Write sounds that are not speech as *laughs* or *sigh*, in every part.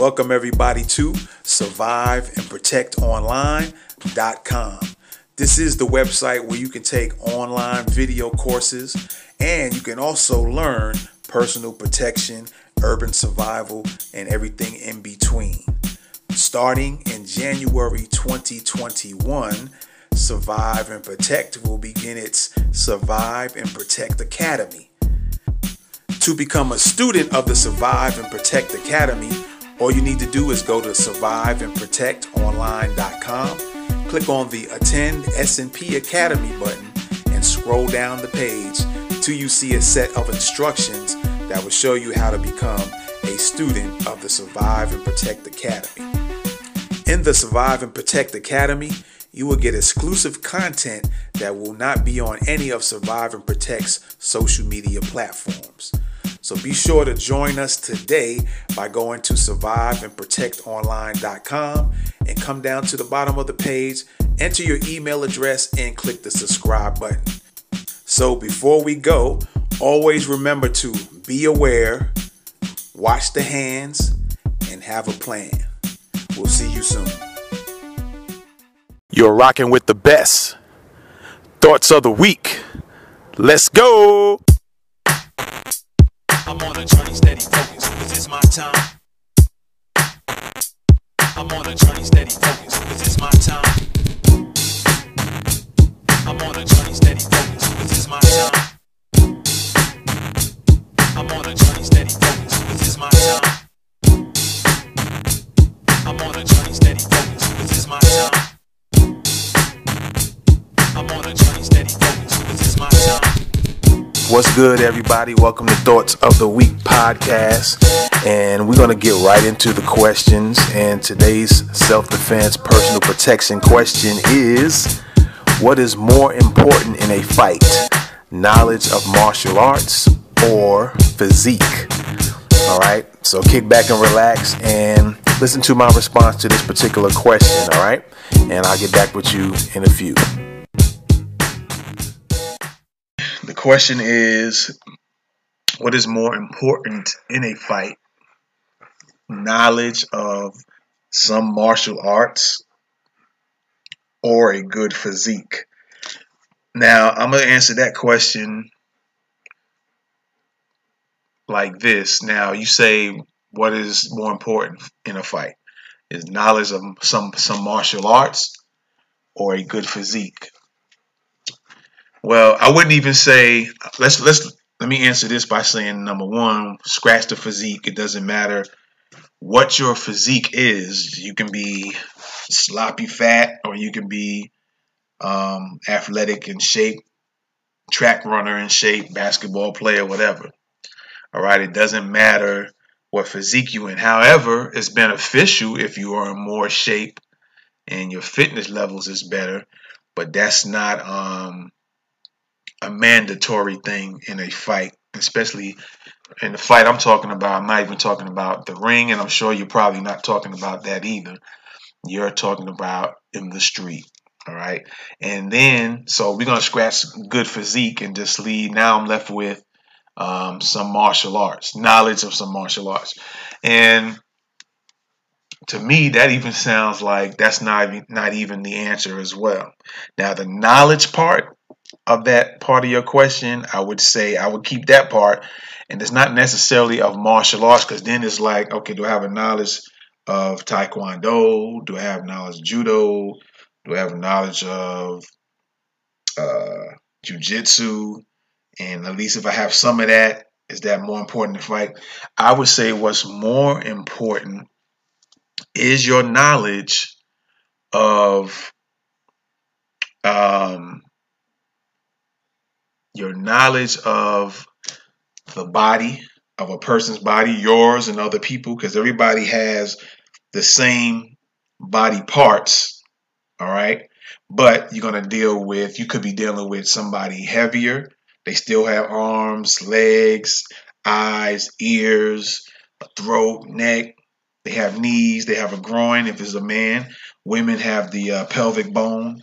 Welcome everybody to surviveandprotectonline.com. This is the website where you can take online video courses and you can also learn personal protection, urban survival, and everything in between. Starting in January 2021, Survive and Protect will begin its Survive and Protect Academy. To become a student of the Survive and Protect Academy, all you need to do is go to surviveandprotectonline.com, click on the Attend S&P Academy button, and scroll down the page till you see a set of instructions that will show you how to become a student of the Survive and Protect Academy. In the Survive and Protect Academy, you will get exclusive content that will not be on any of Survive and Protect's social media platforms. So be sure to join us today by going to surviveandprotectonline.com and come down to the bottom of the page, enter your email address, and click the subscribe button. So before we go, always remember to be aware, wash the hands, and have a plan. We'll see you soon. You're rocking with the best. Thoughts of the week. Let's go. I'm on a journey, steady focus, cause it's my time. I'm on a journey, steady focus, cause it's my time. I'm on a journey, steady focus, cause it's my time. What's good, everybody? Welcome to Thoughts of the Week podcast. And we're going to get right into the questions. And today's self defense personal protection question is What is more important in a fight? Knowledge of martial arts or physique? All right, so kick back and relax and listen to my response to this particular question. All right, and I'll get back with you in a few. The question is What is more important in a fight? Knowledge of some martial arts or a good physique? Now, I'm going to answer that question like this. Now, you say, What is more important in a fight? Is knowledge of some, some martial arts or a good physique? Well, I wouldn't even say let's let's let me answer this by saying number one, scratch the physique. It doesn't matter what your physique is. You can be sloppy fat or you can be um, athletic in shape, track runner in shape, basketball player, whatever. All right, it doesn't matter what physique you in. However, it's beneficial if you are in more shape and your fitness levels is better, but that's not um mandatory thing in a fight, especially in the fight I'm talking about. I'm not even talking about the ring, and I'm sure you're probably not talking about that either. You're talking about in the street. All right. And then, so we're going to scratch good physique and just leave. Now I'm left with um, some martial arts, knowledge of some martial arts. And to me, that even sounds like that's not, not even the answer as well. Now, the knowledge part, of that part of your question, I would say I would keep that part. And it's not necessarily of martial arts because then it's like, okay, do I have a knowledge of Taekwondo? Do I have knowledge of Judo? Do I have knowledge of uh, Jiu-Jitsu? And at least if I have some of that, is that more important to fight? I would say what's more important is your knowledge of um, your knowledge of the body of a person's body, yours and other people, because everybody has the same body parts. All right. But you're going to deal with, you could be dealing with somebody heavier. They still have arms, legs, eyes, ears, a throat, neck. They have knees. They have a groin if it's a man. Women have the uh, pelvic bone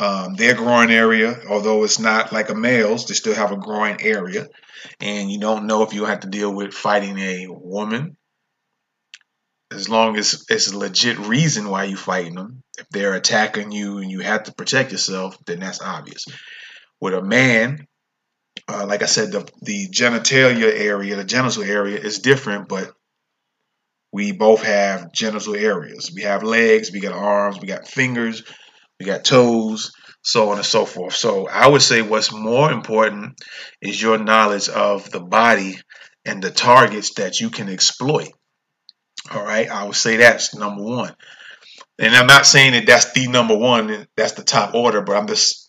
um, their groin area, although it's not like a male's, they still have a groin area. And you don't know if you have to deal with fighting a woman as long as it's a legit reason why you're fighting them. If they're attacking you and you have to protect yourself, then that's obvious. With a man, uh, like I said, the the genitalia area, the genital area is different, but we both have genital areas. We have legs, we got arms, we got fingers, got toes, so on and so forth. So I would say what's more important is your knowledge of the body and the targets that you can exploit. All right, I would say that's number one. And I'm not saying that that's the number one, that's the top order, but I'm just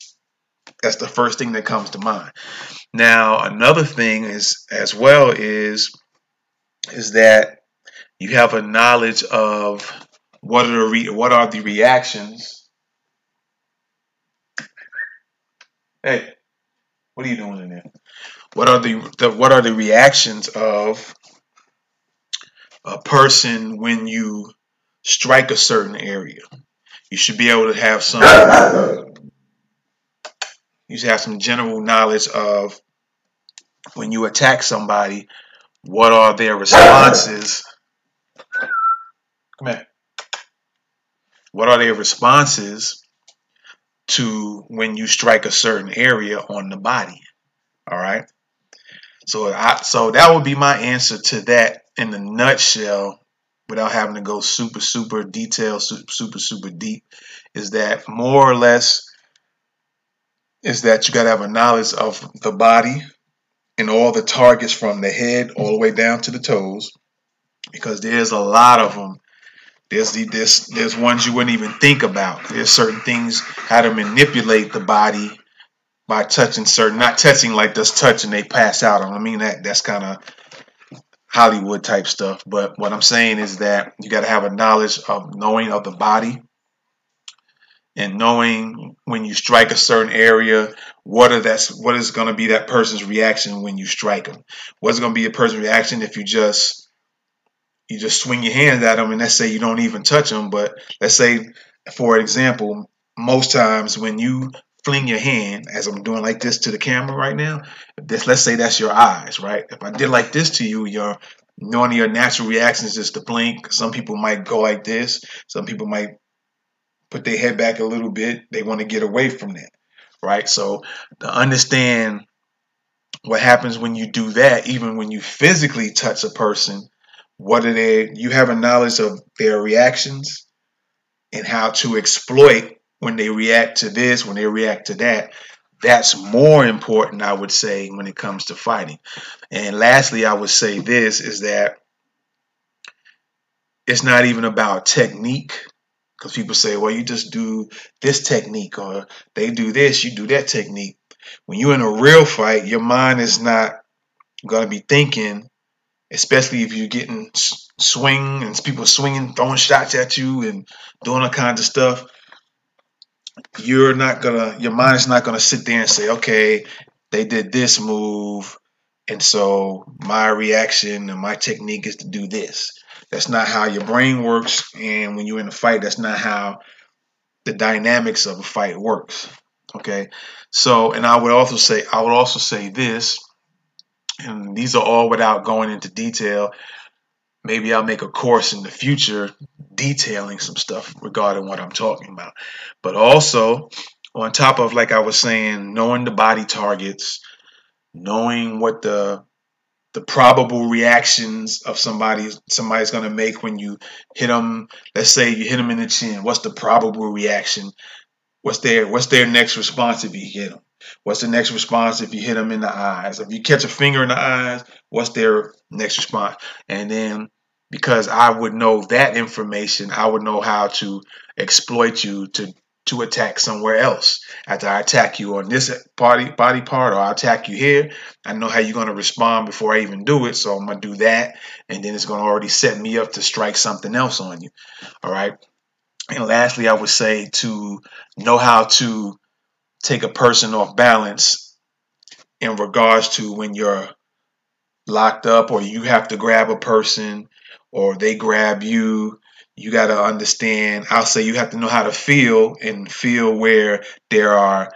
that's the first thing that comes to mind. Now, another thing is as well is is that you have a knowledge of what are the what are the reactions. Hey, what are you doing in there? What are the, the what are the reactions of a person when you strike a certain area? You should be able to have some you should have some general knowledge of when you attack somebody, what are their responses? Come here. What are their responses to when you strike a certain area on the body? All right. So I so that would be my answer to that in a nutshell, without having to go super super detailed, super super, super deep, is that more or less is that you got to have a knowledge of the body and all the targets from the head all the way down to the toes, because there's a lot of them. There's the there's there's ones you wouldn't even think about. There's certain things how to manipulate the body by touching certain, not touching like just touching they pass out on. I mean that that's kind of Hollywood type stuff. But what I'm saying is that you got to have a knowledge of knowing of the body and knowing when you strike a certain area, what are that's what is going to be that person's reaction when you strike them. What's going to be a person's reaction if you just you just swing your hands at them and let's say you don't even touch them, but let's say for example, most times when you fling your hand as I'm doing like this to the camera right now. This, let's say that's your eyes, right? If I did like this to you, your one of your natural reactions is to blink. Some people might go like this. Some people might put their head back a little bit. They want to get away from that, right? So to understand what happens when you do that, even when you physically touch a person, what are they? You have a knowledge of their reactions and how to exploit when they react to this, when they react to that. That's more important, I would say, when it comes to fighting. And lastly, I would say this is that it's not even about technique. Because people say, well, you just do this technique, or they do this, you do that technique. When you're in a real fight, your mind is not going to be thinking, especially if you're getting swing and people swinging, throwing shots at you and doing all kinds of stuff you're not gonna your mind is not gonna sit there and say, okay, they did this move, and so my reaction and my technique is to do this. That's not how your brain works, and when you're in a fight, that's not how the dynamics of a fight works. Okay, so and I would also say I would also say this, and these are all without going into detail. Maybe I'll make a course in the future detailing some stuff regarding what I'm talking about. But also, on top of, like I was saying, knowing the body targets, knowing what the the probable reactions of somebody somebody's going to make when you hit them let's say you hit them in the chin what's the probable reaction what's their what's their next response if you hit them what's the next response if you hit them in the eyes if you catch a finger in the eyes what's their next response and then because I would know that information, I would know how to exploit you to to attack somewhere else. After I attack you on this body body part or I attack you here, I know how you're going to respond before I even do it. So I'm going to do that, and then it's going to already set me up to strike something else on you. All right. And lastly, I would say to know how to take a person off balance in regards to when you're locked up or you have to grab a person or they grab you. You got to understand, I'll say you have to know how to feel and feel where there are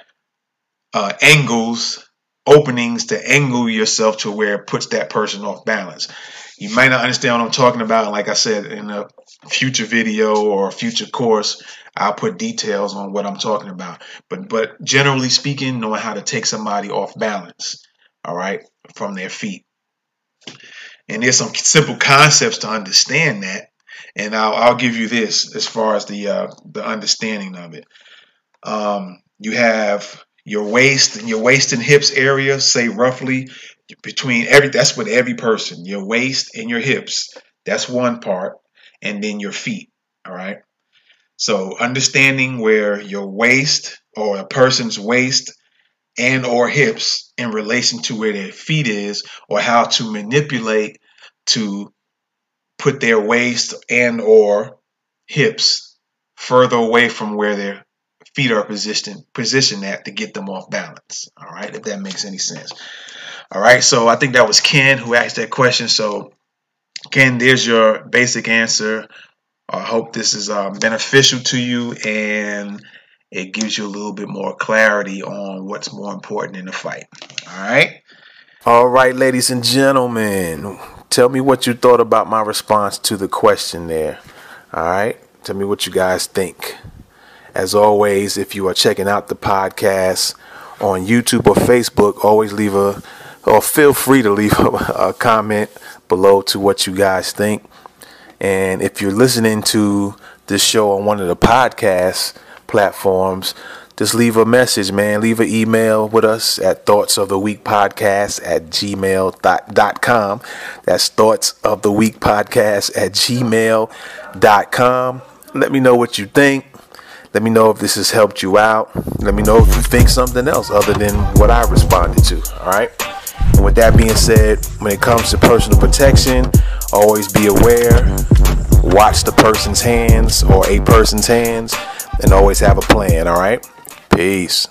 uh, angles, openings to angle yourself to where it puts that person off balance. You might not understand what I'm talking about. Like I said, in a future video or future course, I'll put details on what I'm talking about. But but generally speaking, knowing how to take somebody off balance, all right, from their feet. And there's some simple concepts to understand that. And I'll, I'll give you this as far as the uh, the understanding of it. Um, you have your waist and your waist and hips area, say roughly between every that's with every person, your waist and your hips. That's one part, and then your feet. All right. So understanding where your waist or a person's waist and or hips in relation to where their feet is or how to manipulate to put their waist and or hips further away from where their feet are positioned positioned at to get them off balance. All right, if that makes any sense. All right, so I think that was Ken who asked that question. So Ken, there's your basic answer. I hope this is um, beneficial to you and it gives you a little bit more clarity on what's more important in the fight. All right. All right, ladies and gentlemen, tell me what you thought about my response to the question there. All right. Tell me what you guys think. As always, if you are checking out the podcast on YouTube or Facebook, always leave a or feel free to leave *laughs* a, comment below to what you guys think. And if you're listening to this show on one of the podcast platforms, just leave a message, man. Leave an email with us at thoughts of the week podcast at gmail.com. That's thoughts of the week podcast at gmail.com. Let me know what you think. Let me know if this has helped you out. Let me know if you think something else other than what I responded to. All right. And with that being said, when it comes to personal protection, always be aware, watch the person's hands or a person's hands, and always have a plan. All right. Peace.